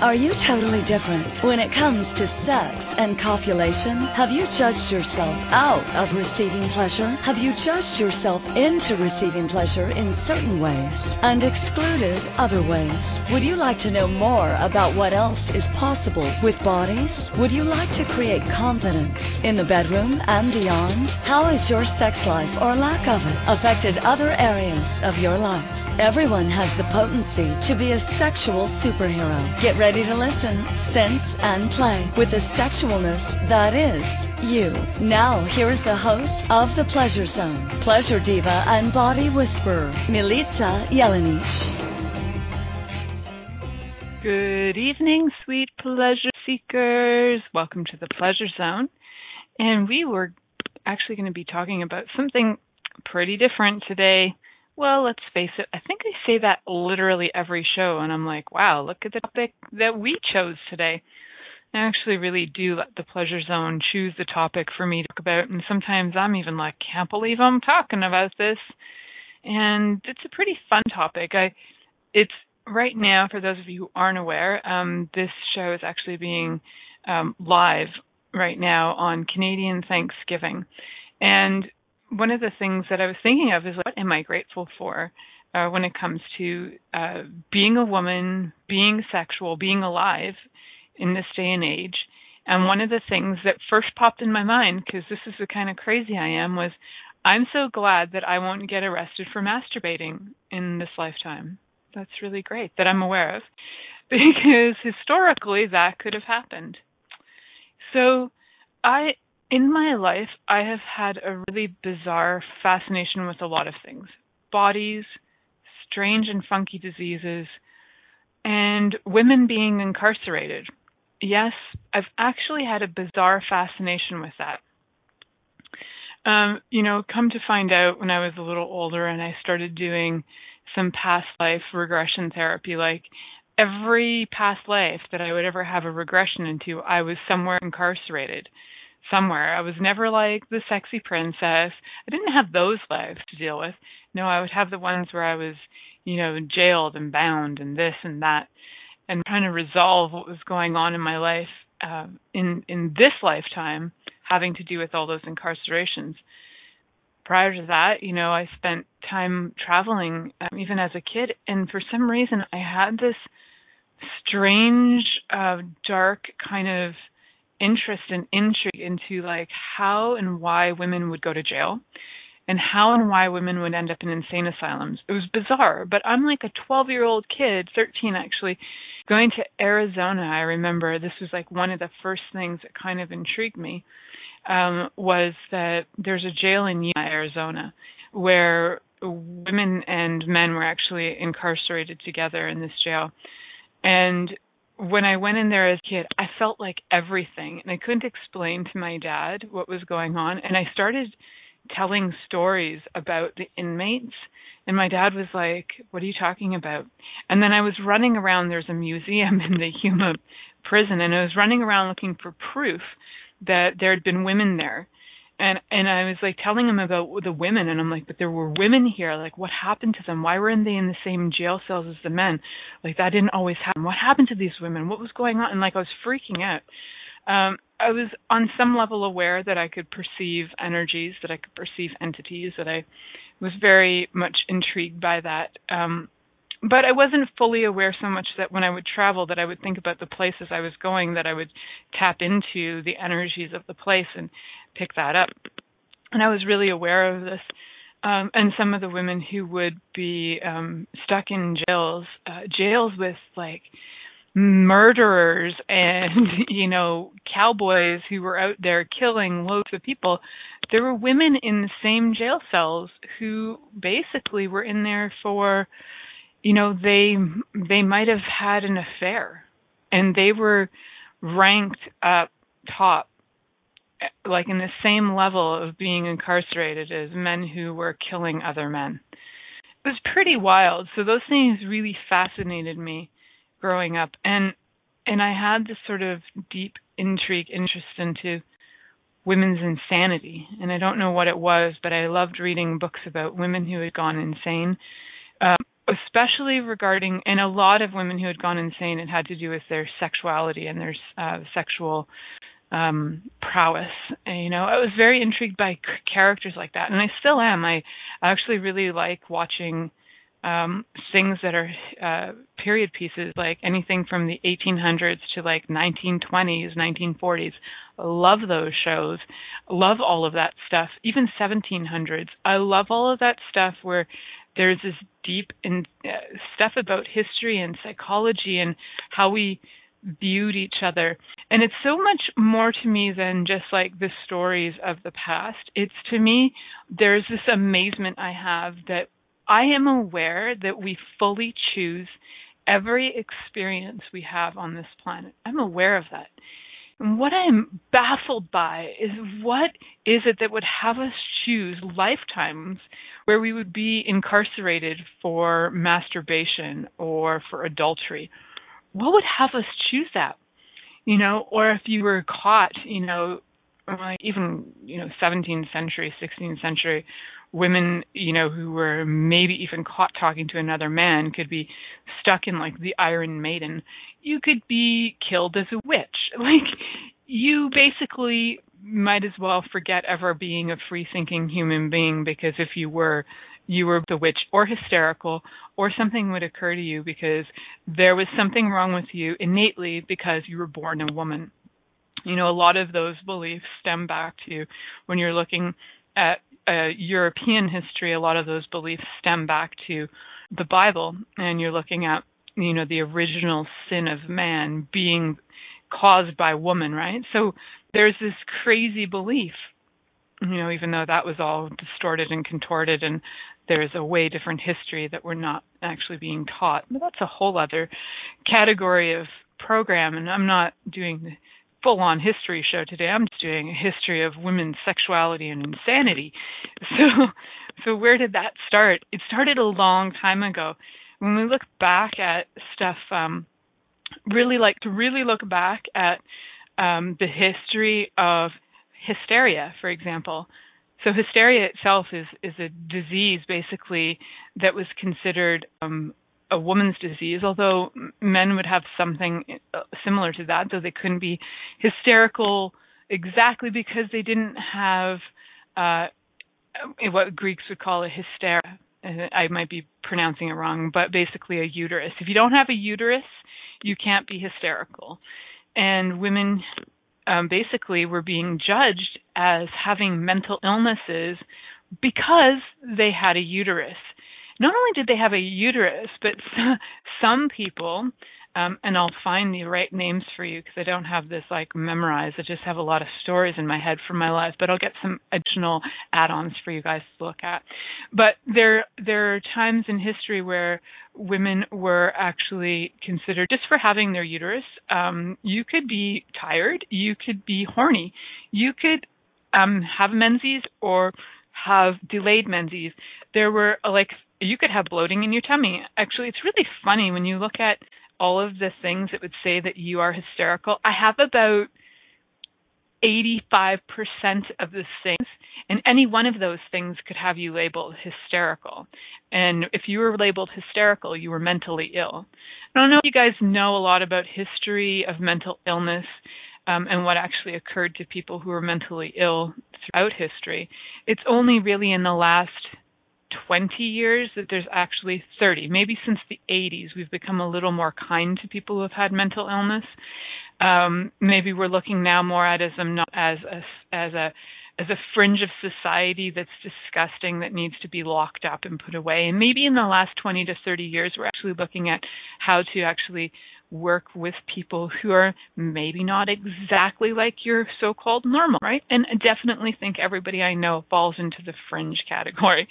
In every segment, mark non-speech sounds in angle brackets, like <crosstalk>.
Are you totally different when it comes to sex and copulation? Have you judged yourself out of receiving pleasure? Have you judged yourself into receiving pleasure in certain ways and excluded other ways? Would you like to know more about what else is possible with bodies? Would you like to create confidence in the bedroom and beyond? How has your sex life or lack of it affected other areas of your life? Everyone has the potency to be a sexual superhero. Get ready to listen, sense, and play with the sexualness that is you. Now, here's the host of The Pleasure Zone, pleasure diva and body whisperer, Milica Jelenic. Good evening, sweet pleasure seekers. Welcome to the Pleasure Zone. And we were actually going to be talking about something pretty different today. Well, let's face it, I think I say that literally every show, and I'm like, wow, look at the topic that we chose today. I actually really do let the pleasure zone choose the topic for me to talk about, and sometimes I'm even like, can't believe I'm talking about this. And it's a pretty fun topic. I, it's right now for those of you who aren't aware, um, this show is actually being um, live right now on Canadian Thanksgiving, and one of the things that I was thinking of is what am I grateful for uh, when it comes to uh, being a woman, being sexual, being alive in this day and age. And one of the things that first popped in my mind, because this is the kind of crazy I am, was I'm so glad that I won't get arrested for masturbating in this lifetime. That's really great that I'm aware of, <laughs> because historically that could have happened. So I in my life, I have had a really bizarre fascination with a lot of things bodies, strange and funky diseases, and women being incarcerated. Yes, I've actually had a bizarre fascination with that. Um, you know, come to find out when I was a little older and I started doing some past life regression therapy, like every past life that I would ever have a regression into, I was somewhere incarcerated somewhere. I was never like the sexy princess. I didn't have those lives to deal with. No, I would have the ones where I was, you know, jailed and bound and this and that, and trying to resolve what was going on in my life uh, in in this lifetime, having to do with all those incarcerations. Prior to that, you know, I spent time traveling, um, even as a kid, and for some reason, I had this strange, uh, dark kind of interest and intrigue into like how and why women would go to jail and how and why women would end up in insane asylums. It was bizarre, but I'm like a 12 year old kid, 13 actually, going to Arizona. I remember this was like one of the first things that kind of intrigued me um, was that there's a jail in Yuma, Arizona, where women and men were actually incarcerated together in this jail. And when I went in there as a kid, I felt like everything, and I couldn't explain to my dad what was going on. And I started telling stories about the inmates, and my dad was like, "What are you talking about?" And then I was running around. There's a museum <laughs> in the Yuma prison, and I was running around looking for proof that there had been women there and and I was like telling him about the women, and I'm like, but there were women here. Like, what happened to them? Why weren't they in the same jail cells as the men? Like, that didn't always happen. What happened to these women? What was going on? And like, I was freaking out. Um, I was on some level aware that I could perceive energies, that I could perceive entities, that I was very much intrigued by that. Um, but I wasn't fully aware so much that when I would travel that I would think about the places I was going that I would tap into the energies of the place and pick that up. And I was really aware of this. Um, and some of the women who would be um, stuck in jails, uh, jails with like murderers and <laughs> you know cowboys who were out there killing loads of people. There were women in the same jail cells who basically were in there for, you know, they they might have had an affair, and they were ranked up top like in the same level of being incarcerated as men who were killing other men. It was pretty wild. So those things really fascinated me growing up and and I had this sort of deep intrigue interest into women's insanity and I don't know what it was but I loved reading books about women who had gone insane. Um, especially regarding, and a lot of women who had gone insane, it had to do with their sexuality and their uh, sexual um prowess. And, you know i was very intrigued by c- characters like that and i still am. I actually really like watching um things that are uh period pieces like anything from the 1800s to like 1920s 1940s love those shows. Love all of that stuff. Even 1700s i love all of that stuff where there's this deep in uh, stuff about history and psychology and how we viewed each other. And it's so much more to me than just like the stories of the past. It's to me, there's this amazement I have that I am aware that we fully choose every experience we have on this planet. I'm aware of that. And what I'm baffled by is what is it that would have us choose lifetimes where we would be incarcerated for masturbation or for adultery what would have us choose that? You know, or if you were caught, you know, uh, even you know 17th century 16th century women you know who were maybe even caught talking to another man could be stuck in like the iron maiden. You could be killed as a witch. <laughs> Like you basically might as well forget ever being a free thinking human being because if you were you were the witch or hysterical or something would occur to you because there was something wrong with you innately because you were born a woman. You know, a lot of those beliefs stem back to when you're looking at uh, European history, a lot of those beliefs stem back to the Bible, and you're looking at, you know, the original sin of man being caused by woman, right? So there's this crazy belief you know, even though that was all distorted and contorted and there's a way different history that we're not actually being taught. But that's a whole other category of program, and I'm not doing the full on history show today. I'm just doing a history of women's sexuality and insanity. <laughs> So so where did that start? It started a long time ago. When we look back at stuff um really like to really look back at um the history of hysteria, for example. So hysteria itself is is a disease basically that was considered um, a woman's disease, although men would have something uh, similar to that, though they couldn't be hysterical exactly because they didn't have uh, what Greeks would call a hystera. I might be pronouncing it wrong, but basically a uterus. If you don't have a uterus, you can't be hysterical. And women um, basically were being judged as having mental illnesses because they had a uterus. Not only did they have a uterus, but <laughs> some people um, and I'll find the right names for you because I don't have this like memorized. I just have a lot of stories in my head from my life, but I'll get some additional add-ons for you guys to look at. But there there are times in history where women were actually considered just for having their uterus. Um, you could be tired, you could be horny, you could um, have menses or have delayed menses. There were like you could have bloating in your tummy. Actually, it's really funny when you look at all of the things that would say that you are hysterical. I have about 85% of the things, and any one of those things could have you labeled hysterical. And if you were labeled hysterical, you were mentally ill. I don't know if you guys know a lot about history of mental illness um, and what actually occurred to people who were mentally ill throughout history. It's only really in the last 20 years that there's actually 30. Maybe since the 80s, we've become a little more kind to people who have had mental illness. Um, maybe we're looking now more at as a as a as a as a fringe of society that's disgusting that needs to be locked up and put away. And maybe in the last 20 to 30 years, we're actually looking at how to actually work with people who are maybe not exactly like your so-called normal, right? And I definitely think everybody I know falls into the fringe category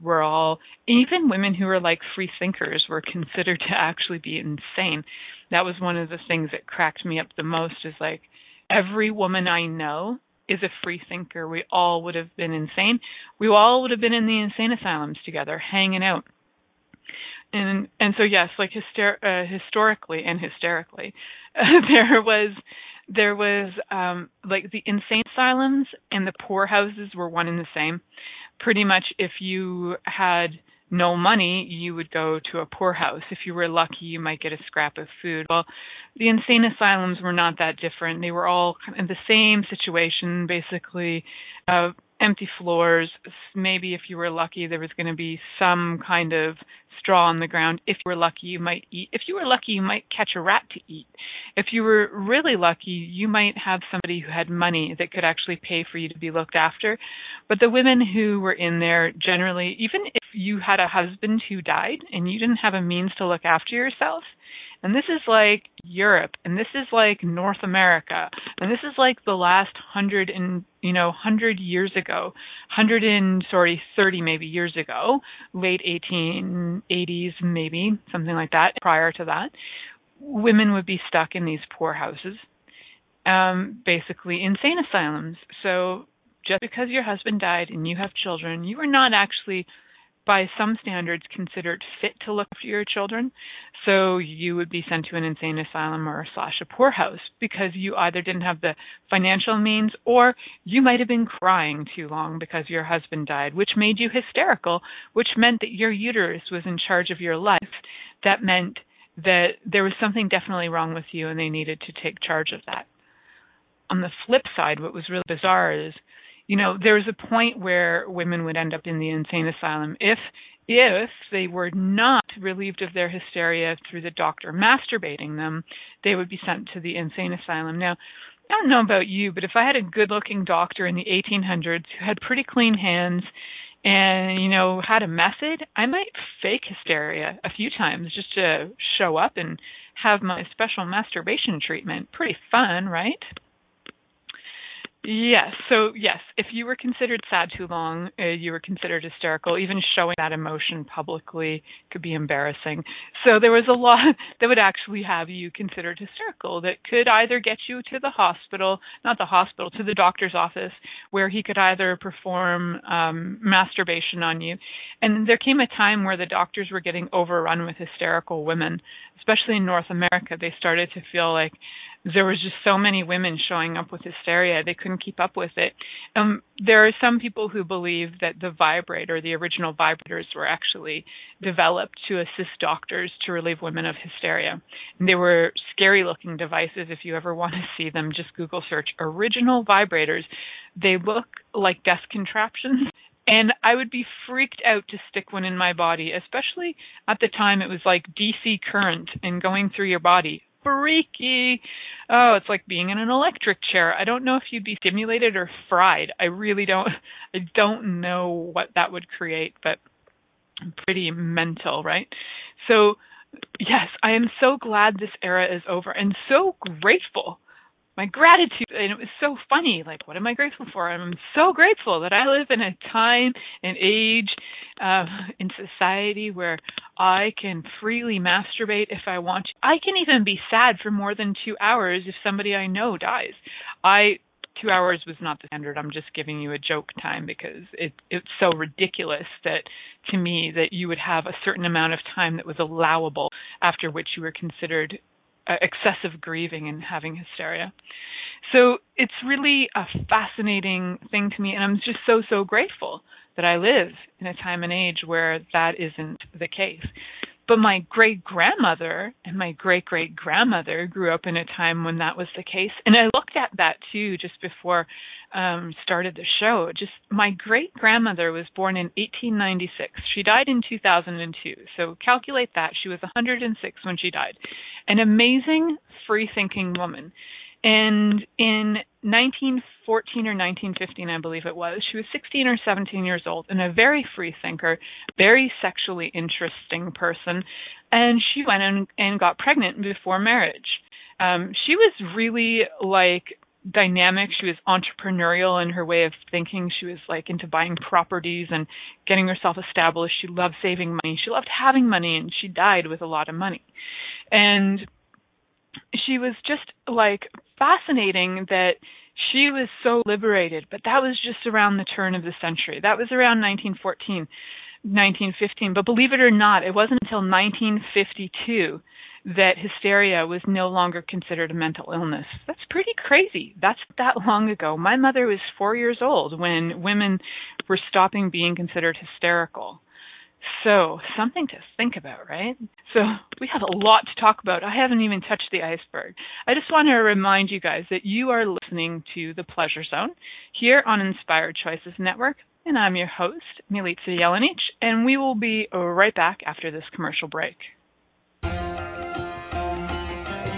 were all even women who were like free thinkers were considered to actually be insane. That was one of the things that cracked me up the most is like every woman I know is a free thinker. We all would have been insane. We all would have been in the insane asylums together, hanging out. And and so yes, like hyster- uh, historically and hysterically, uh, <laughs> there was there was um like the insane asylums and the poorhouses were one and the same pretty much if you had no money, you would go to a poorhouse. If you were lucky, you might get a scrap of food. Well, the insane asylums were not that different. They were all of the same situation, basically. Uh, empty floors. Maybe if you were lucky, there was going to be some kind of straw on the ground. If you were lucky, you might eat. If you were lucky, you might catch a rat to eat. If you were really lucky, you might have somebody who had money that could actually pay for you to be looked after. But the women who were in there generally, even if you had a husband who died and you didn't have a means to look after yourself, and this is like Europe, and this is like North America, and this is like the last hundred and you know hundred years ago, hundred and sorry thirty maybe years ago, late 1880s maybe something like that. Prior to that, women would be stuck in these poor houses, um, basically insane asylums. So just because your husband died and you have children, you are not actually by some standards considered fit to look after your children. So you would be sent to an insane asylum or slash a poorhouse because you either didn't have the financial means or you might have been crying too long because your husband died, which made you hysterical, which meant that your uterus was in charge of your life. That meant that there was something definitely wrong with you and they needed to take charge of that. On the flip side, what was really bizarre is you know, there was a point where women would end up in the insane asylum if if they were not relieved of their hysteria through the doctor masturbating them, they would be sent to the insane asylum. Now, I don't know about you, but if I had a good looking doctor in the 1800s who had pretty clean hands and, you know, had a method, I might fake hysteria a few times just to show up and have my special masturbation treatment. Pretty fun, right? Yes. So yes, if you were considered sad too long, uh, you were considered hysterical. Even showing that emotion publicly could be embarrassing. So there was a lot <laughs> that would actually have you considered hysterical that could either get you to the hospital, not the hospital, to the doctor's office, where he could either perform um, masturbation on you. And there came a time where the doctors were getting overrun with hysterical women, especially in North America. They started to feel like there was just so many women showing up with hysteria they couldn't keep up with it. Um there are some people who believe that the vibrator the original vibrators were actually developed to assist doctors to relieve women of hysteria. And they were scary looking devices. If you ever want to see them just google search original vibrators. They look like death contraptions. And I would be freaked out to stick one in my body, especially at the time it was like DC current and going through your body freaky. Oh, it's like being in an electric chair. I don't know if you'd be stimulated or fried. I really don't <laughs> I don't know what that would create, but pretty mental, right? So, yes, I am so glad this era is over and so grateful my gratitude and it was so funny like what am i grateful for? I'm so grateful that i live in a time and age uh, in society where i can freely masturbate if i want to. I can even be sad for more than two hours if somebody i know dies. I two hours was not the standard. I'm just giving you a joke time because it it's so ridiculous that to me that you would have a certain amount of time that was allowable after which you were considered Uh, excessive grieving and having hysteria. So it's really a fascinating thing to me, and I'm just so, so grateful that I live in a time and age where that isn't the case. But my great grandmother and my great great grandmother grew up in a time when that was the case. And I looked at that too just before um started the show. Just my great grandmother was born in 1896. She died in 2002. So calculate that. She was 106 when she died. An amazing free thinking woman. And in 1914 or 1915, I believe it was, she was 16 or 17 years old and a very free thinker, very sexually interesting person. And she went and, and got pregnant before marriage. Um, she was really like dynamic. She was entrepreneurial in her way of thinking. She was like into buying properties and getting herself established. She loved saving money. She loved having money and she died with a lot of money. And she was just like fascinating that she was so liberated, but that was just around the turn of the century. That was around 1914, 1915. But believe it or not, it wasn't until 1952 that hysteria was no longer considered a mental illness. That's pretty crazy. That's that long ago. My mother was 4 years old when women were stopping being considered hysterical. So, something to think about, right? So, we have a lot to talk about. I haven't even touched the iceberg. I just want to remind you guys that you are listening to The Pleasure Zone here on Inspired Choices Network, and I'm your host, Milica Jelenic, and we will be right back after this commercial break.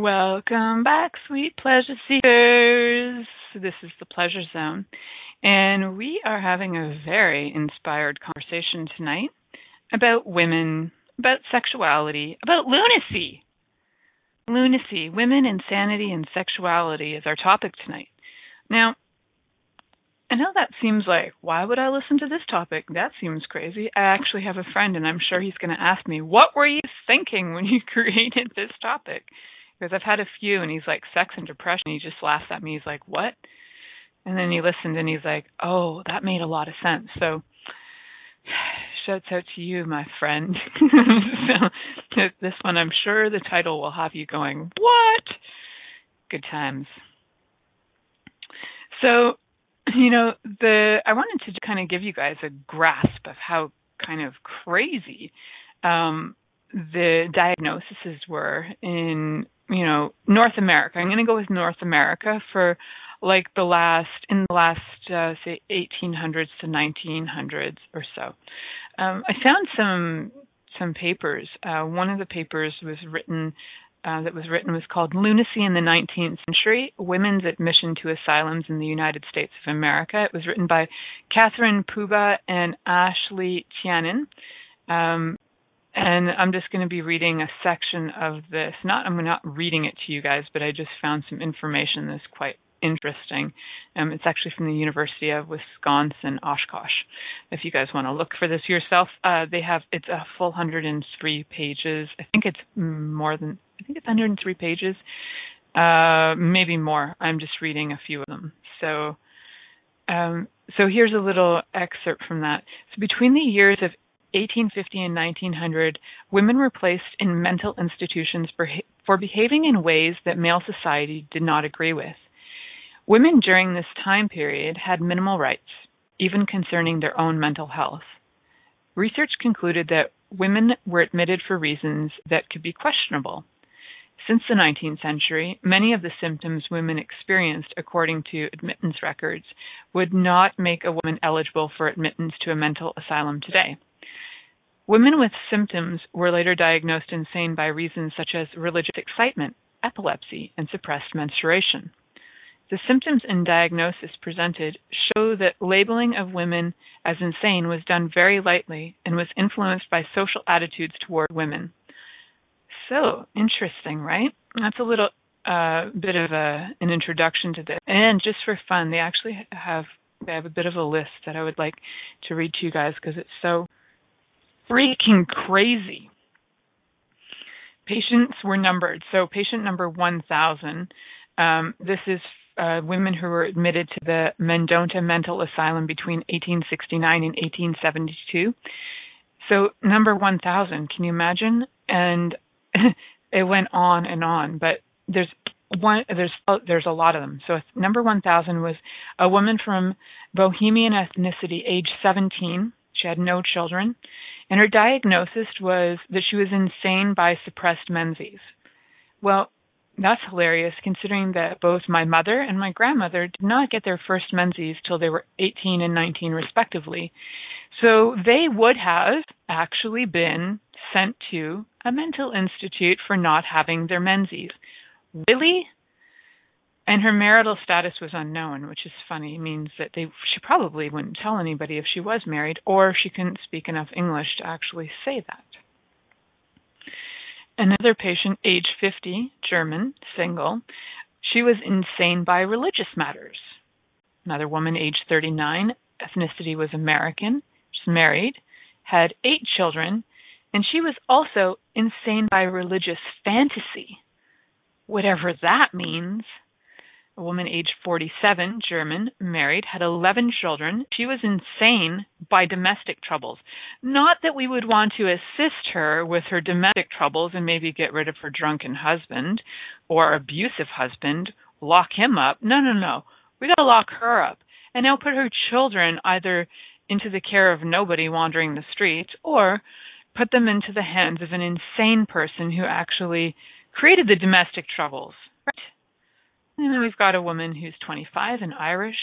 Welcome back, sweet pleasure seekers. This is the Pleasure Zone, and we are having a very inspired conversation tonight about women, about sexuality, about lunacy. Lunacy, women, insanity, and sexuality is our topic tonight. Now, I know that seems like, why would I listen to this topic? That seems crazy. I actually have a friend, and I'm sure he's going to ask me, what were you thinking when you <laughs> created this topic? Because I've had a few, and he's like sex and depression. He just laughs at me. He's like, "What?" And then he listened, and he's like, "Oh, that made a lot of sense." So, <sighs> shouts out to you, my friend. <laughs> so this one, I'm sure the title will have you going, "What?" Good times. So, you know, the I wanted to kind of give you guys a grasp of how kind of crazy um, the diagnoses were in you know North America. I'm going to go with North America for like the last in the last uh, say 1800s to 1900s or so. Um, I found some some papers. Uh, one of the papers was written uh, that was written was called Lunacy in the 19th Century Women's Admission to Asylums in the United States of America. It was written by Catherine Puba and Ashley Tianin. Um, and I'm just going to be reading a section of this. Not I'm not reading it to you guys, but I just found some information that's quite interesting. Um, it's actually from the University of Wisconsin Oshkosh. If you guys want to look for this yourself, uh, they have it's a full 103 pages. I think it's more than I think it's 103 pages, uh, maybe more. I'm just reading a few of them. So. Um, so here's a little excerpt from that. So between the years of 1850 and 1900, women were placed in mental institutions for, for behaving in ways that male society did not agree with. Women during this time period had minimal rights, even concerning their own mental health. Research concluded that women were admitted for reasons that could be questionable. Since the 19th century, many of the symptoms women experienced, according to admittance records, would not make a woman eligible for admittance to a mental asylum today. Women with symptoms were later diagnosed insane by reasons such as religious excitement, epilepsy, and suppressed menstruation. The symptoms and diagnosis presented show that labeling of women as insane was done very lightly and was influenced by social attitudes toward women. So interesting, right? That's a little uh, bit of a an introduction to this. And just for fun, they actually have they have a bit of a list that I would like to read to you guys because it's so freaking crazy. Patients were numbered. So patient number 1,000. Um, this is uh, women who were admitted to the Mendota Mental Asylum between 1869 and 1872. So number 1,000, can you imagine? And <laughs> it went on and on, but there's one there's there's a lot of them. So number 1000 was a woman from Bohemian ethnicity, age 17. She had no children, and her diagnosis was that she was insane by suppressed menses. Well, that's hilarious considering that both my mother and my grandmother did not get their first menses till they were 18 and 19 respectively. So they would have actually been sent to a mental institute for not having their menses. Really? And her marital status was unknown, which is funny. It means that they she probably wouldn't tell anybody if she was married or she couldn't speak enough English to actually say that. Another patient, age 50, German, single, she was insane by religious matters. Another woman, age 39, ethnicity was American, she's married, had eight children, and she was also insane by religious fantasy, whatever that means a woman aged 47, German, married, had 11 children. She was insane by domestic troubles. Not that we would want to assist her with her domestic troubles and maybe get rid of her drunken husband or abusive husband, lock him up. No, no, no. We got to lock her up and now put her children either into the care of nobody wandering the streets or put them into the hands of an insane person who actually created the domestic troubles. And then we've got a woman who's 25 and Irish.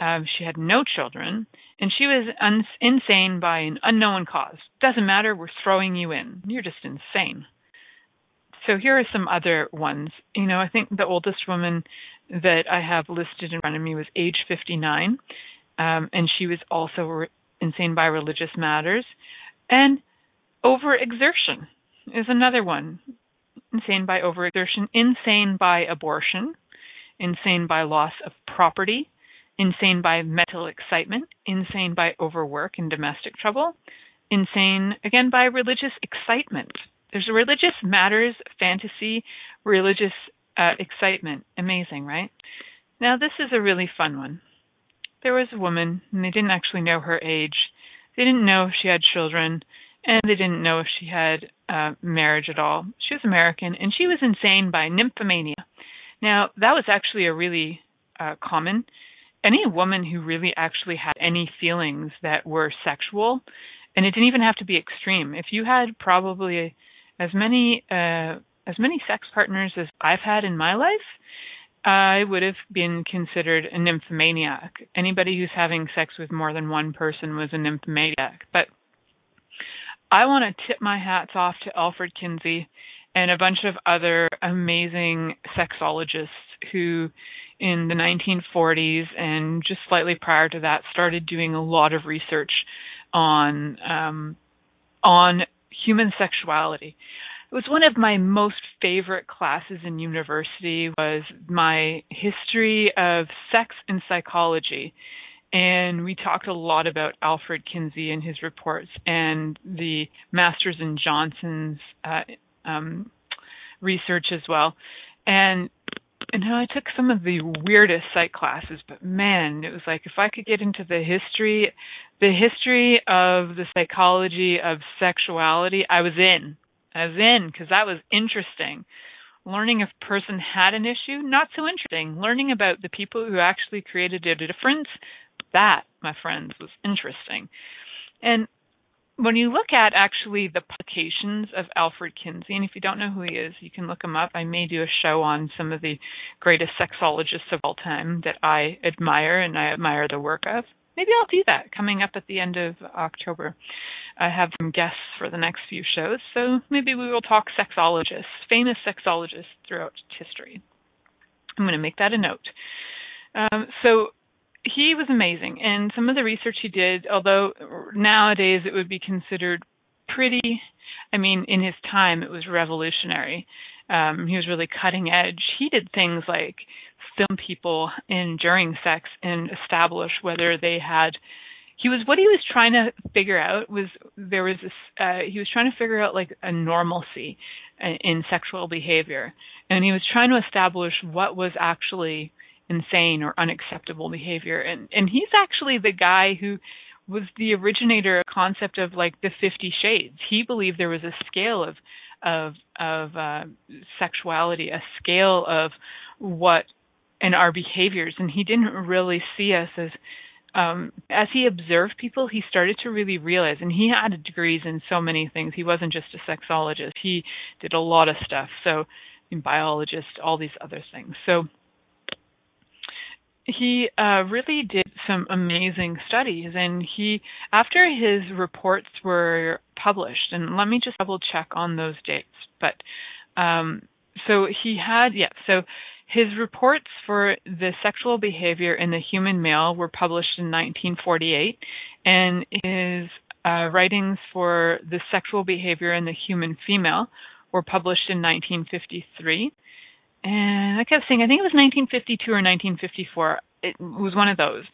Uh, she had no children, and she was un- insane by an unknown cause. Doesn't matter, we're throwing you in. You're just insane. So here are some other ones. You know, I think the oldest woman that I have listed in front of me was age 59, um, and she was also re- insane by religious matters. And overexertion is another one. Insane by overexertion, insane by abortion, insane by loss of property, insane by mental excitement, insane by overwork and domestic trouble, insane again by religious excitement. There's religious matters fantasy, religious uh, excitement. Amazing, right? Now, this is a really fun one. There was a woman, and they didn't actually know her age. They didn't know if she had children, and they didn't know if she had uh, marriage at all. She was American, and she was insane by nymphomania. Now, that was actually a really uh, common. Any woman who really actually had any feelings that were sexual, and it didn't even have to be extreme. If you had probably as many uh, as many sex partners as I've had in my life, I would have been considered a nymphomaniac. Anybody who's having sex with more than one person was a nymphomaniac. But I want to tip my hats off to Alfred Kinsey and a bunch of other amazing sexologists who in the 1940s and just slightly prior to that started doing a lot of research on um, on human sexuality. It was one of my most favorite classes in university was my history of sex and psychology and we talked a lot about Alfred Kinsey and his reports and the Masters and Johnson's uh, um, research as well. And and I took some of the weirdest psych classes, but man, it was like if I could get into the history, the history of the psychology of sexuality, I was in. I was in because that was interesting. Learning if a person had an issue, not so interesting. Learning about the people who actually created a difference, that, my friends, was interesting. And when you look at actually the publications of Alfred Kinsey, and if you don't know who he is, you can look him up. I may do a show on some of the greatest sexologists of all time that I admire and I admire the work of. Maybe I'll do that coming up at the end of October. I have some guests for the next few shows, so maybe we will talk sexologists, famous sexologists throughout history. I'm going to make that a note. Um, so he was amazing, and some of the research he did, although nowadays it would be considered pretty, I mean, in his time it was revolutionary. Um, he was really cutting edge. He did things like film people in during sex and establish whether they had he was what he was trying to figure out was there was this uh he was trying to figure out like a normalcy in sexual behavior and he was trying to establish what was actually insane or unacceptable behavior. And and he's actually the guy who was the originator of concept of like the 50 shades. He believed there was a scale of of of uh sexuality a scale of what in our behaviors. And he didn't really see us as um as he observed people he started to really realize and he had degrees in so many things. He wasn't just a sexologist. He did a lot of stuff. So biologist all these other things. So he uh, really did some amazing studies and he after his reports were published and let me just double check on those dates but um so he had yeah so his reports for the sexual behavior in the human male were published in 1948, and his uh, writings for the sexual behavior in the human female were published in 1953. And I kept saying, I think it was 1952 or 1954. It was one of those.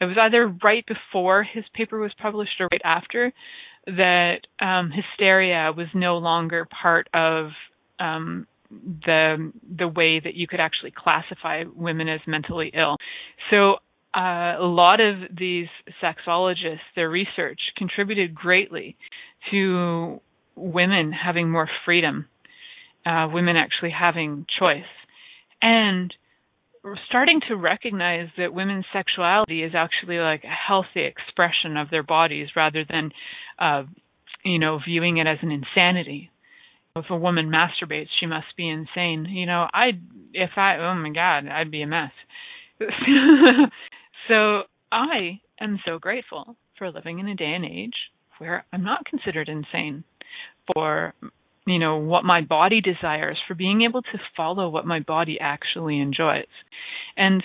It was either right before his paper was published or right after that um, hysteria was no longer part of um, the the way that you could actually classify women as mentally ill. So uh, a lot of these sexologists, their research contributed greatly to women having more freedom, uh, women actually having choice, and starting to recognize that women's sexuality is actually like a healthy expression of their bodies rather than, uh, you know, viewing it as an insanity if a woman masturbates, she must be insane. You know, I if I oh my god, I'd be a mess. <laughs> so I am so grateful for living in a day and age where I'm not considered insane for you know what my body desires for being able to follow what my body actually enjoys. And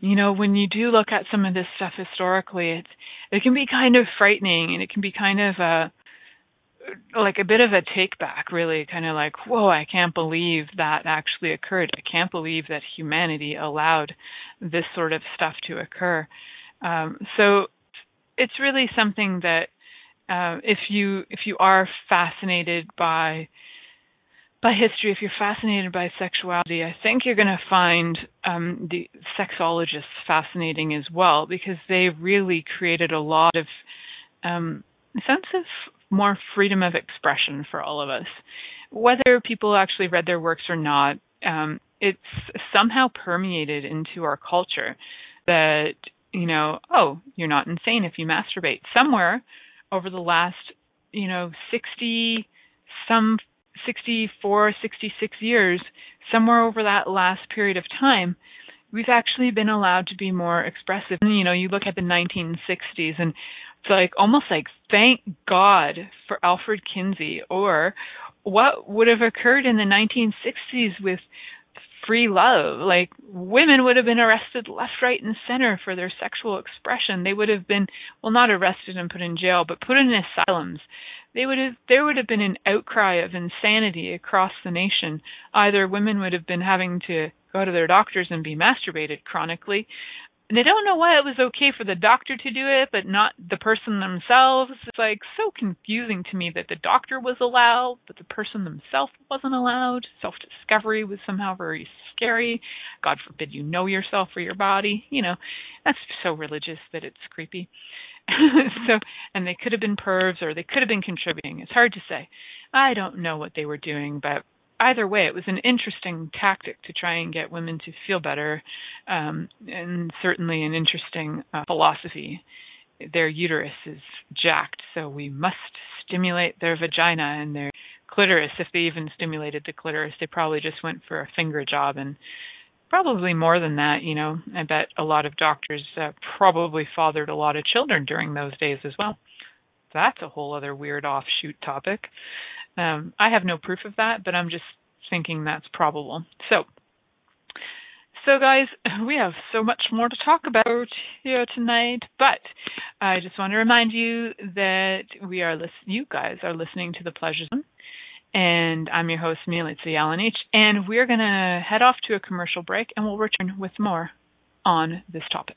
you know, when you do look at some of this stuff historically, it's it can be kind of frightening and it can be kind of uh like a bit of a take back really kind of like whoa i can't believe that actually occurred i can't believe that humanity allowed this sort of stuff to occur um, so it's really something that uh, if you if you are fascinated by by history, if you're fascinated by sexuality, I think you're going to find um, the sexologists fascinating as well because they really created a lot of um, sense of more freedom of expression for all of us. Whether people actually read their works or not, um, it's somehow permeated into our culture that, you know, oh, you're not insane if you masturbate. Somewhere over the last, you know, 60, some 64, 66 years, somewhere over that last period of time, we've actually been allowed to be more expressive. You know, you look at the 1960s and it's like almost like thank God for Alfred Kinsey or what would have occurred in the 1960s with free love. Like women would have been arrested left, right, and center for their sexual expression. They would have been well not arrested and put in jail, but put in asylums. They would have there would have been an outcry of insanity across the nation. Either women would have been having to go to their doctors and be masturbated chronically, they don't know why it was okay for the doctor to do it, but not the person themselves. It's like so confusing to me that the doctor was allowed, but the person themselves wasn't allowed. Self discovery was somehow very scary. God forbid you know yourself or your body. You know, that's so religious that it's creepy. <laughs> so, and they could have been pervs or they could have been contributing. It's hard to say. I don't know what they were doing, but either way, it was an interesting tactic to try and get women to feel better, um, and certainly an interesting uh, philosophy. Their uterus is jacked, so we must stimulate their vagina and their clitoris. If they even stimulated the clitoris, they probably just went for a finger job and probably more than that. You know, I bet a lot of doctors uh, probably fathered a lot of children during those days as well. that's a whole other weird offshoot topic. Um, I have no proof of that, but I'm just thinking that's probable. So, so guys, <laughs> we have so much more to talk about here tonight, but I just want to remind you that we are you guys are listening to the Pleasure Zone, and I'm your host Milica Jelenic, and we're going to head off to a commercial break, and we'll return with more on this topic.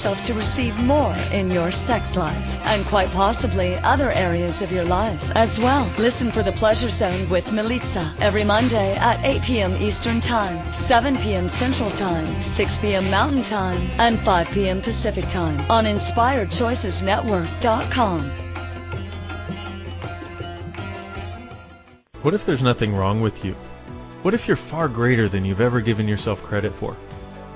to receive more in your sex life and quite possibly other areas of your life as well. Listen for the Pleasure Zone with Milica every Monday at 8 p.m. Eastern Time, 7 p.m. Central Time, 6 p.m. Mountain Time, and 5 p.m. Pacific Time on InspiredChoicesNetwork.com. What if there's nothing wrong with you? What if you're far greater than you've ever given yourself credit for?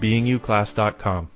beingyouclass.com.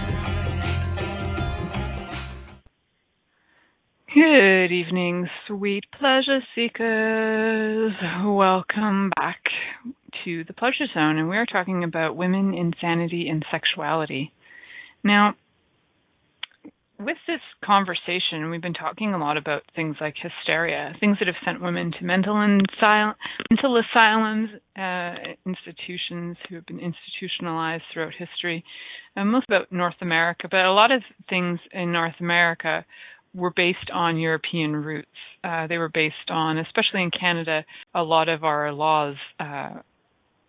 Good evening, sweet pleasure seekers. Welcome back to the Pleasure Zone, and we are talking about women, insanity, and sexuality. Now, with this conversation, we've been talking a lot about things like hysteria, things that have sent women to mental, mental asylums, uh, institutions who have been institutionalized throughout history, uh, most about North America, but a lot of things in North America were based on European roots. Uh, they were based on, especially in Canada, a lot of our laws. Uh,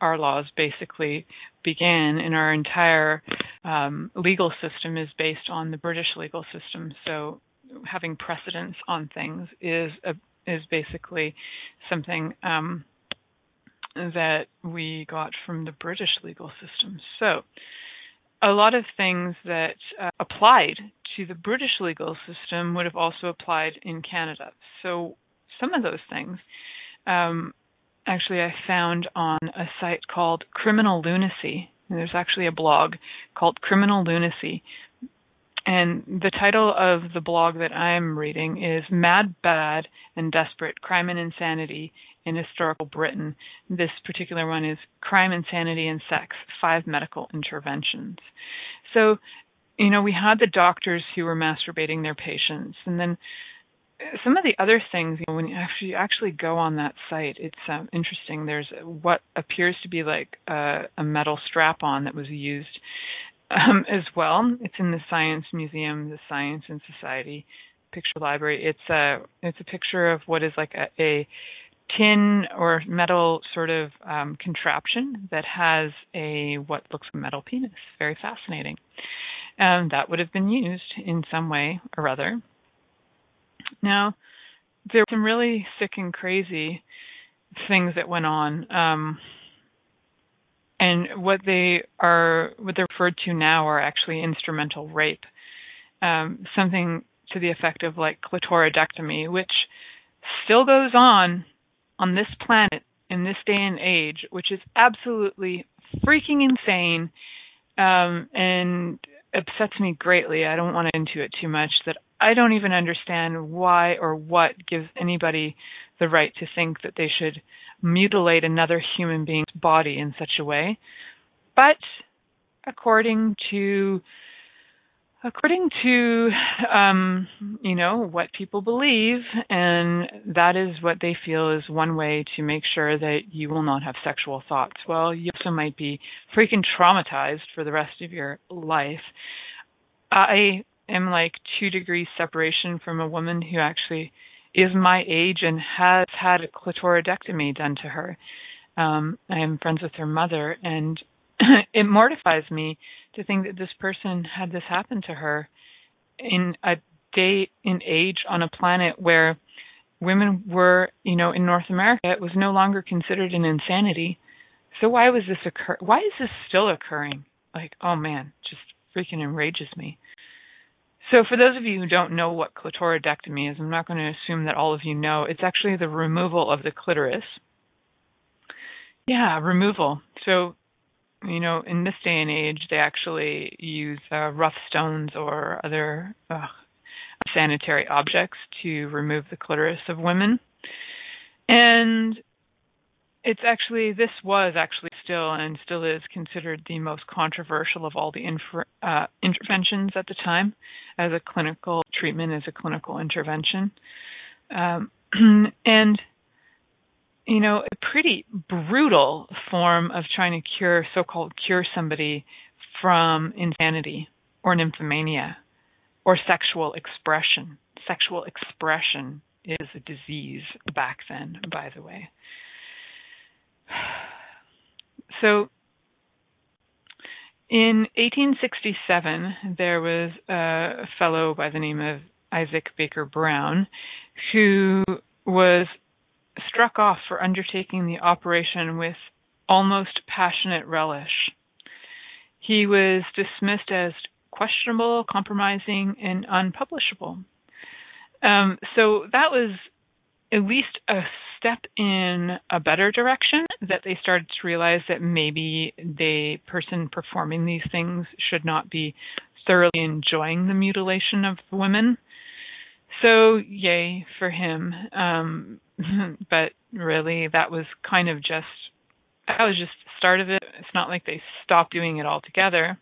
our laws basically began, and our entire um, legal system is based on the British legal system. So, having precedence on things is a, is basically something um, that we got from the British legal system. So, a lot of things that uh, applied to the British legal system would have also applied in Canada. So some of those things, um, actually, I found on a site called Criminal Lunacy. And there's actually a blog called Criminal Lunacy. And the title of the blog that I'm reading is Mad, Bad, and Desperate Crime and Insanity in Historical Britain. This particular one is Crime, Insanity, and Sex Five Medical Interventions. So you know, we had the doctors who were masturbating their patients, and then uh, some of the other things. You know, when you actually actually go on that site, it's um, interesting. There's what appears to be like a, a metal strap-on that was used um, as well. It's in the Science Museum, the Science and Society Picture Library. It's a it's a picture of what is like a, a tin or metal sort of um, contraption that has a what looks like a metal penis. Very fascinating that would have been used in some way or other. Now, there were some really sick and crazy things that went on. Um, and what they are, what they're referred to now, are actually instrumental rape. Um, something to the effect of like clitoridectomy, which still goes on on this planet in this day and age, which is absolutely freaking insane um, and upsets me greatly. I don't want to into it too much. That I don't even understand why or what gives anybody the right to think that they should mutilate another human being's body in such a way. But according to according to um, you know what people believe, and that is what they feel is one way to make sure that you will not have sexual thoughts. Well, you also might be freaking traumatized for the rest of your life. I am like two degrees separation from a woman who actually is my age and has had a clitoridectomy done to her. Um, I am friends with her mother, and <clears throat> it mortifies me to think that this person had this happen to her in a day in age on a planet where women were, you know, in North America, it was no longer considered an insanity. So why was this occur? Why is this still occurring? Like, oh man, just freaking enrages me. So for those of you who don't know what clitoridectomy is, I'm not going to assume that all of you know. It's actually the removal of the clitoris. Yeah, removal. So you know, in this day and age, they actually use uh, rough stones or other uh, sanitary objects to remove the clitoris of women. And it's actually, this was actually still and still is considered the most controversial of all the infer, uh, interventions at the time as a clinical treatment, as a clinical intervention. Um, <clears throat> and you know, a pretty brutal form of trying to cure, so called cure somebody from insanity or nymphomania or sexual expression. Sexual expression is a disease back then, by the way. <sighs> So, in 1867, there was a fellow by the name of Isaac Baker Brown who was struck off for undertaking the operation with almost passionate relish. He was dismissed as questionable, compromising, and unpublishable. Um, so that was at least a step in a better direction that they started to realize that maybe the person performing these things should not be thoroughly enjoying the mutilation of the women. So, yay for him. Um, <laughs> but really, that was kind of just that was just the start of it. It's not like they stopped doing it altogether.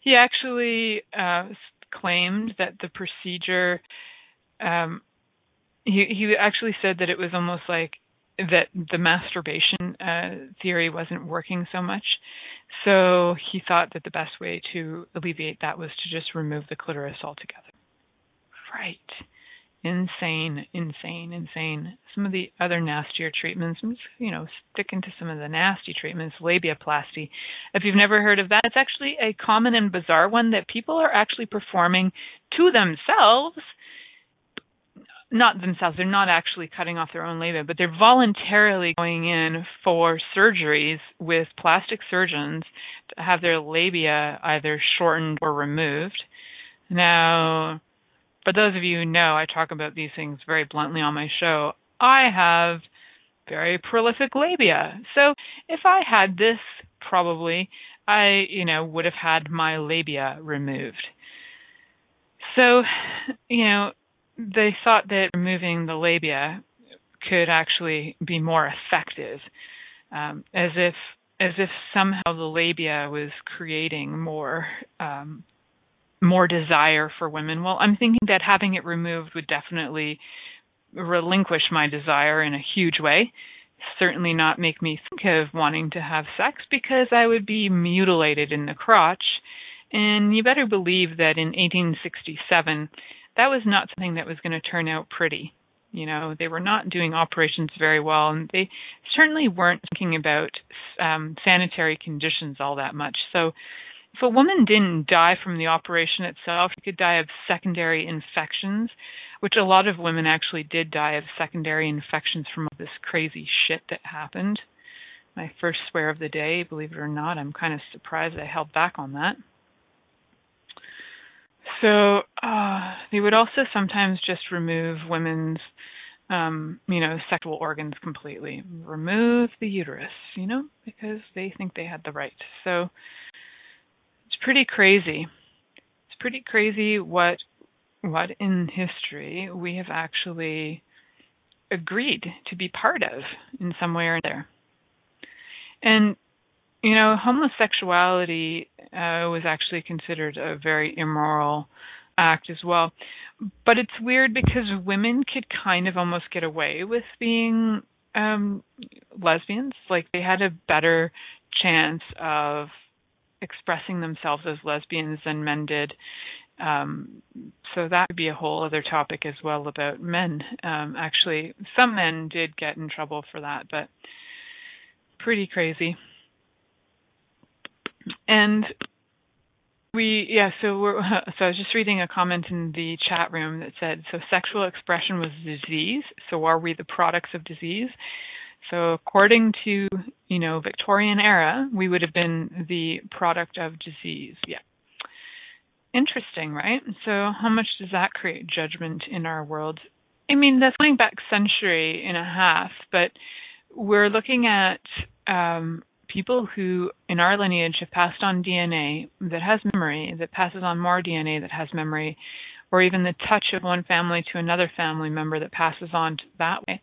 He actually uh, claimed that the procedure. Um, he he actually said that it was almost like that the masturbation uh, theory wasn't working so much. So he thought that the best way to alleviate that was to just remove the clitoris altogether. Right insane, insane, insane. Some of the other nastier treatments, you know, sticking to some of the nasty treatments, labiaplasty. If you've never heard of that, it's actually a common and bizarre one that people are actually performing to themselves. Not themselves, they're not actually cutting off their own labia, but they're voluntarily going in for surgeries with plastic surgeons to have their labia either shortened or removed. Now, for those of you who know, I talk about these things very bluntly on my show. I have very prolific labia. So if I had this, probably I, you know, would have had my labia removed. So, you know, they thought that removing the labia could actually be more effective, um, as if as if somehow the labia was creating more um, more desire for women. Well, I'm thinking that having it removed would definitely relinquish my desire in a huge way. Certainly not make me think of wanting to have sex because I would be mutilated in the crotch. And you better believe that in 1867, that was not something that was going to turn out pretty. You know, they were not doing operations very well, and they certainly weren't thinking about um, sanitary conditions all that much. So if a woman didn't die from the operation itself, she could die of secondary infections, which a lot of women actually did die of secondary infections from all this crazy shit that happened. My first swear of the day, believe it or not, I'm kind of surprised I held back on that. So uh, they would also sometimes just remove women's, um, you know, sexual organs completely, remove the uterus, you know, because they think they had the right. So pretty crazy. It's pretty crazy what what in history we have actually agreed to be part of in some way or another. And you know, homosexuality uh, was actually considered a very immoral act as well. But it's weird because women could kind of almost get away with being um lesbians. Like they had a better chance of expressing themselves as lesbians than men did. Um, so that would be a whole other topic as well about men. Um, actually, some men did get in trouble for that, but pretty crazy. And we yeah so we're <laughs> so I was just reading a comment in the chat room that said so sexual expression was disease so are we the products of disease so according to you know Victorian era we would have been the product of disease. Yeah. Interesting right? So how much does that create judgment in our world? I mean that's going back century and a half but we're looking at um people who in our lineage have passed on DNA that has memory, that passes on more DNA that has memory, or even the touch of one family to another family member that passes on that way,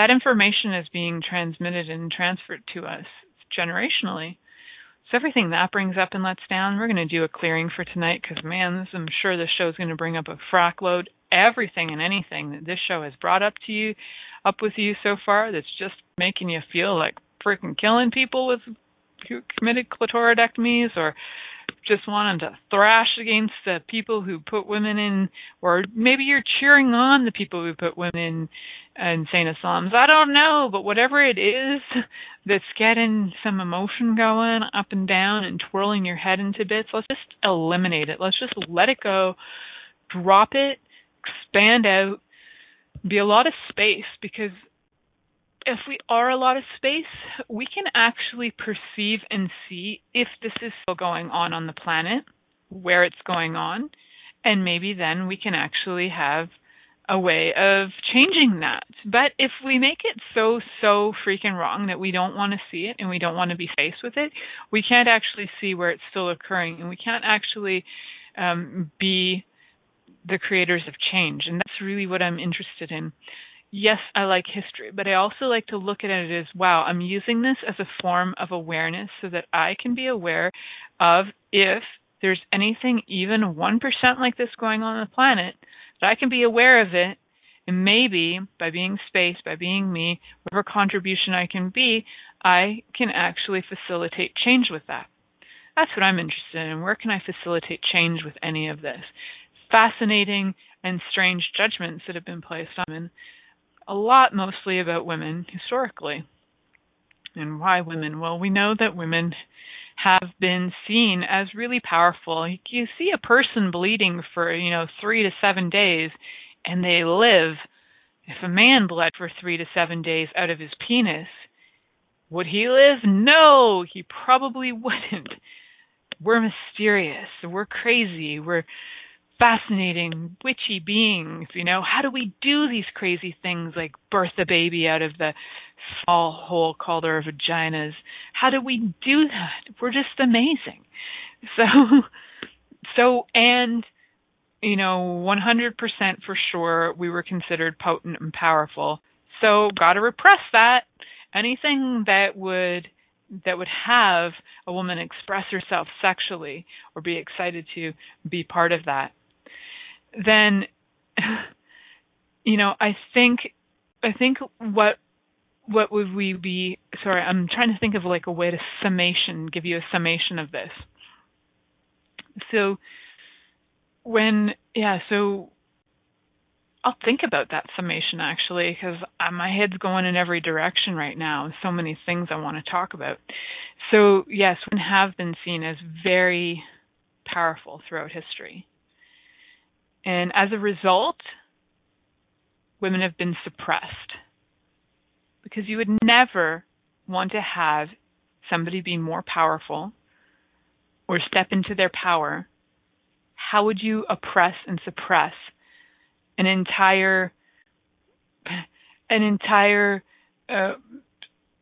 that information is being transmitted and transferred to us generationally. So everything that brings up and lets down, we're going to do a clearing for tonight because, man, I'm sure this show is going to bring up a frack load. Everything and anything that this show has brought up to you, up with you so far, that's just making you feel like freaking killing people with who committed clitoridectomies or just wanting to thrash against the people who put women in, or maybe you're cheering on the people who put women in insane asylums. I don't know, but whatever it is <laughs> that's getting some emotion going up and down and twirling your head into bits, let's just eliminate it. Let's just let it go, drop it, expand out, be a lot of space because if we are a lot of space, we can actually perceive and see if this is still going on on the planet, where it's going on, and maybe then we can actually have a way of changing that. But if we make it so, so freaking wrong that we don't want to see it and we don't want to be faced with it, we can't actually see where it's still occurring and we can't actually um, be the creators of change. And that's really what I'm interested in yes, I like history, but I also like to look at it as wow, I'm using this as a form of awareness so that I can be aware of if there's anything even 1% like this going on on the planet, that I can be aware of it. And maybe by being space, by being me, whatever contribution I can be, I can actually facilitate change with that. That's what I'm interested in. Where can I facilitate change with any of this? Fascinating and strange judgments that have been placed on men a lot mostly about women historically. And why women? Well, we know that women have been seen as really powerful. You see a person bleeding for, you know, 3 to 7 days and they live. If a man bled for 3 to 7 days out of his penis, would he live? No, he probably <laughs> wouldn't. We're mysterious. We're crazy. We're fascinating, witchy beings. You know, how do we do these crazy things like birth a baby out of the small hole called our vaginas? How do we do that? We're just amazing. <laughs> So, so, and, you know, 100% for sure we were considered potent and powerful. So, gotta repress that. Anything that would that would have a woman express herself sexually or be excited to be part of that then you know i think i think what what would we be sorry i'm trying to think of like a way to summation give you a summation of this so when yeah so I'll think about that summation actually because uh, my head's going in every direction right now. So many things I want to talk about. So yes, women have been seen as very powerful throughout history. And as a result, women have been suppressed. Because you would never want to have somebody be more powerful or step into their power. How would you oppress and suppress an entire an entire uh,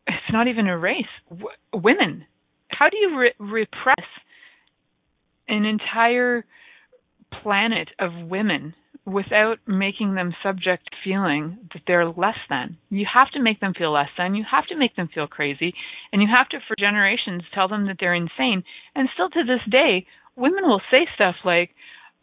it's not even a race w- women how do you re- repress an entire planet of women without making them subject feeling that they're less than. You have to make them feel less than. You have to make them feel crazy. And you have to, for generations, tell them that they're insane. And still to this day, women will say stuff like,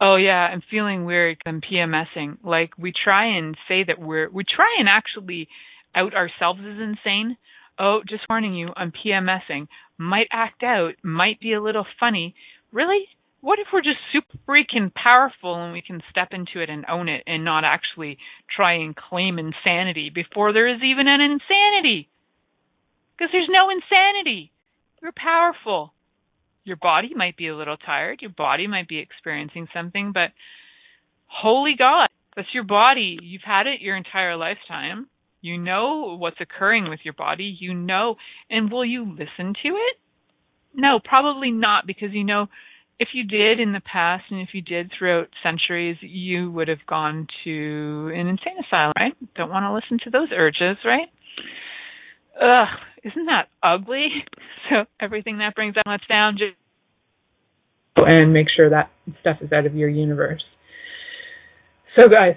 oh yeah, I'm feeling weird, I'm PMSing. Like we try and say that we're, we try and actually out ourselves as insane. Oh, just warning you, I'm PMSing. Might act out, might be a little funny. Really? What if we're just super freaking powerful and we can step into it and own it and not actually try and claim insanity before there is even an insanity? Because there's no insanity. You're powerful your body might be a little tired, your body might be experiencing something, but holy God, that's your body. You've had it your entire lifetime. You know what's occurring with your body. You know, and will you listen to it? No, probably not, because you know, if you did in the past and if you did throughout centuries, you would have gone to an insane asylum, right? Don't want to listen to those urges, right? Ugh, isn't that ugly? <laughs> So everything that brings us down just and make sure that stuff is out of your universe. So guys,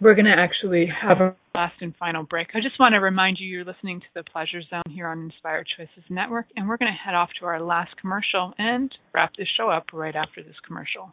we're going to actually have a last and final break. I just want to remind you you're listening to the Pleasure Zone here on Inspired Choices Network, and we're going to head off to our last commercial and wrap this show up right after this commercial.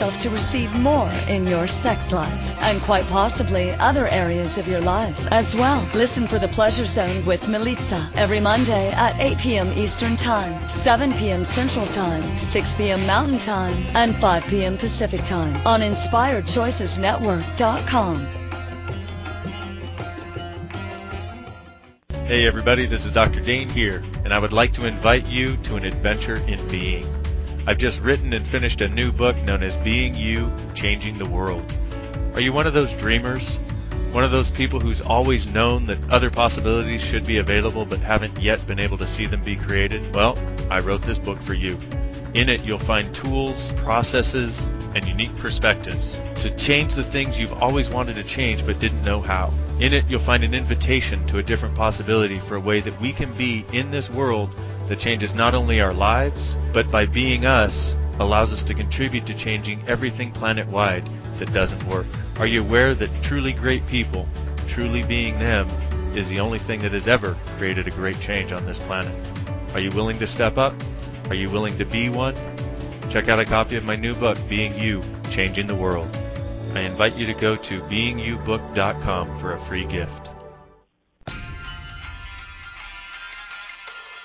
yourself to receive more in your sex life and quite possibly other areas of your life as well. Listen for the Pleasure Zone with Milica every Monday at 8 p.m. Eastern Time, 7 p.m. Central Time, 6 p.m. Mountain Time, and 5 p.m. Pacific Time on InspiredChoicesNetwork.com. Hey everybody, this is Dr. Dain Heer, and I would like to invite you to an adventure in being. I've just written and finished a new book known as Being You, Changing the World. Are you one of those dreamers? One of those people who's always known that other possibilities should be available but haven't yet been able to see them be created? Well, I wrote this book for you. In it, you'll find tools, processes, and unique perspectives to change the things you've always wanted to change but didn't know how. In it, you'll find an invitation to a different possibility for a way that we can be in this world that changes not only our lives, but by being us, allows us to contribute to changing everything planet wide that doesn't work. Are you aware that truly great people, truly being them, is the only thing that has ever created a great change on this planet? Are you willing to step up? Are you willing to be one? Check out a copy of my new book, Being You, Changing the World. I invite you to go to beingyoubook.com for a free gift.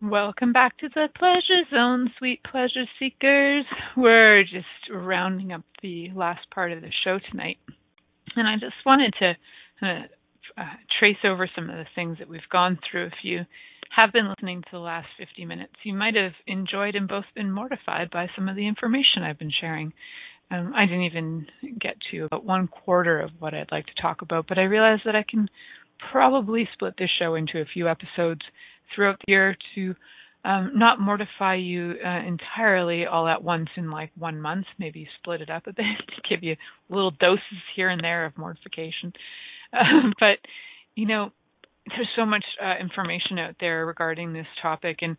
Welcome back to the Pleasure Zone, sweet pleasure seekers. We're just rounding up the last part of the show tonight. And I just wanted to uh, uh, trace over some of the things that we've gone through. If you have been listening to the last 50 minutes, you might have enjoyed and both been mortified by some of the information I've been sharing. Um, I didn't even get to about one quarter of what I'd like to talk about, but I realized that I can probably split this show into a few episodes throughout the year to um, not mortify you uh, entirely all at once in like one month. Maybe split it up a <laughs> bit to give you little doses here and there of mortification. <laughs> Um, but you know, there's so much uh, information out there regarding this topic, and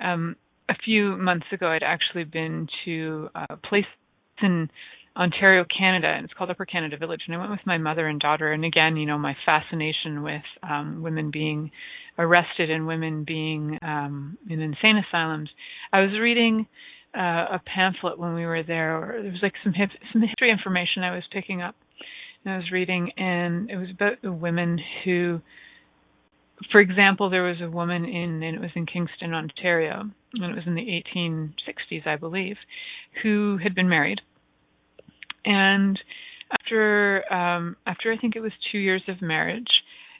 um, a few months ago, I'd actually been to a place in Ontario, Canada, and it's called Upper Canada Village. And I went with my mother and daughter. And again, you know, my fascination with um, women being arrested and women being um, in insane asylums. I was reading uh, a pamphlet when we were there. Or there was like some hip, some history information I was picking up, and I was reading, and it was about the women who. For example, there was a woman in, and it was in Kingston, Ontario, and it was in the 1860s, I believe, who had been married and after um, after I think it was two years of marriage,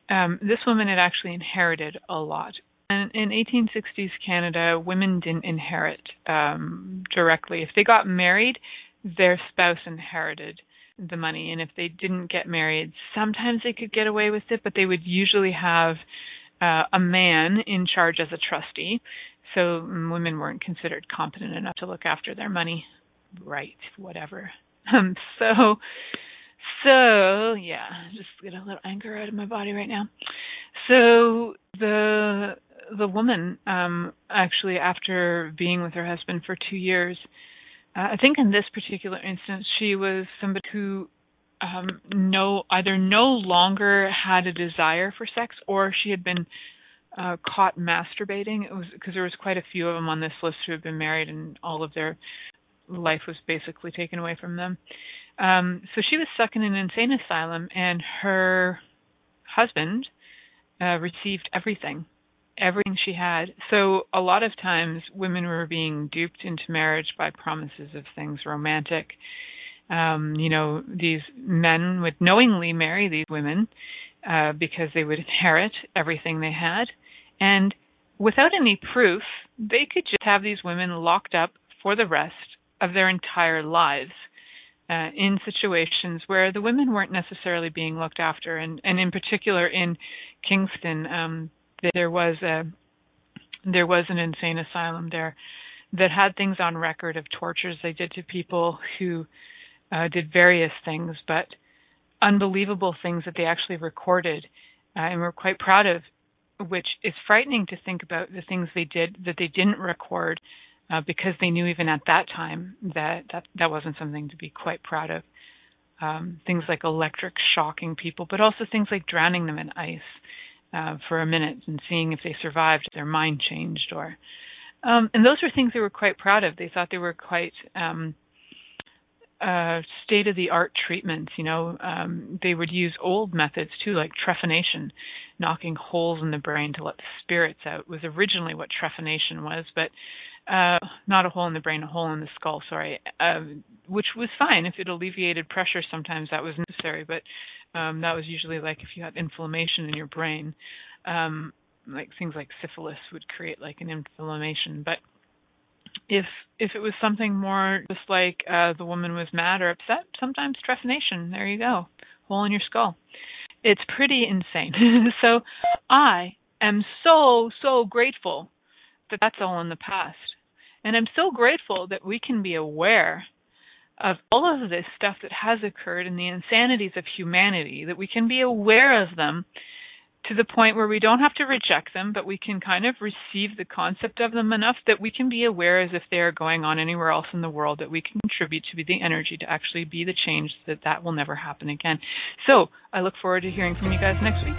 um, this woman had actually inherited a lot. And in 1860s Canada, women didn't inherit um, directly. If they got married, their spouse inherited the money, and if they didn't get married, sometimes they could get away with it, but they would usually have uh, a man in charge as a trustee. So women weren't considered competent enough to look after their money. Right, whatever. Um, so, so yeah, just get a little anger out of my body right now. So the the woman, um, actually, after being with her husband for two years, uh, I think in this particular instance, she was somebody who um, no either no longer had a desire for sex, or she had been uh, caught masturbating. It was because there was quite a few of them on this list who had been married, and all of their life was basically taken away from them. Um, so she was stuck in an insane asylum, and her husband uh, received everything, everything she had. So a lot of times, women were being duped into marriage by promises of things romantic. Um, you know, these men would knowingly marry these women uh, because they would inherit everything they had, and without any proof, they could just have these women locked up for the rest of their entire lives uh, in situations where the women weren't necessarily being looked after, and, and in particular in Kingston, um, there was a there was an insane asylum there that had things on record of tortures they did to people who uh, did various things, but unbelievable things that they actually recorded uh, and were quite proud of, which is frightening to think about the things they did that they didn't record uh, because they knew even at that time that that, that wasn't something to be quite proud of. Um, things like electric shocking people, but also things like drowning them in ice uh, for a minute and seeing if they survived, their mind changed, or um, and those were things they were quite proud of. They thought they were quite um, uh, state of the art treatments. You know, um, they would use old methods too, like trephination, knocking holes in the brain to let the spirits out. Was originally what trephination was, but uh, not a hole in the brain, a hole in the skull, sorry, uh, which was fine if it alleviated pressure. Sometimes that was necessary, but um, that was usually like if you had inflammation in your brain, um, like things like syphilis would create like an inflammation. But if if it was something more just like uh, the woman was mad or upset, sometimes trephination. There you go, hole in your skull. It's pretty insane. <laughs> so I am so so grateful that that's all in the past. And I'm so grateful that we can be aware of all of this stuff that has occurred and the insanities of humanity, that we can be aware of them to the point where we don't have to reject them, but we can kind of receive the concept of them enough that we can be aware as if they are going on anywhere else in the world, that we can contribute to be the energy to actually be the change that that will never happen again. So I look forward to hearing from you guys next week.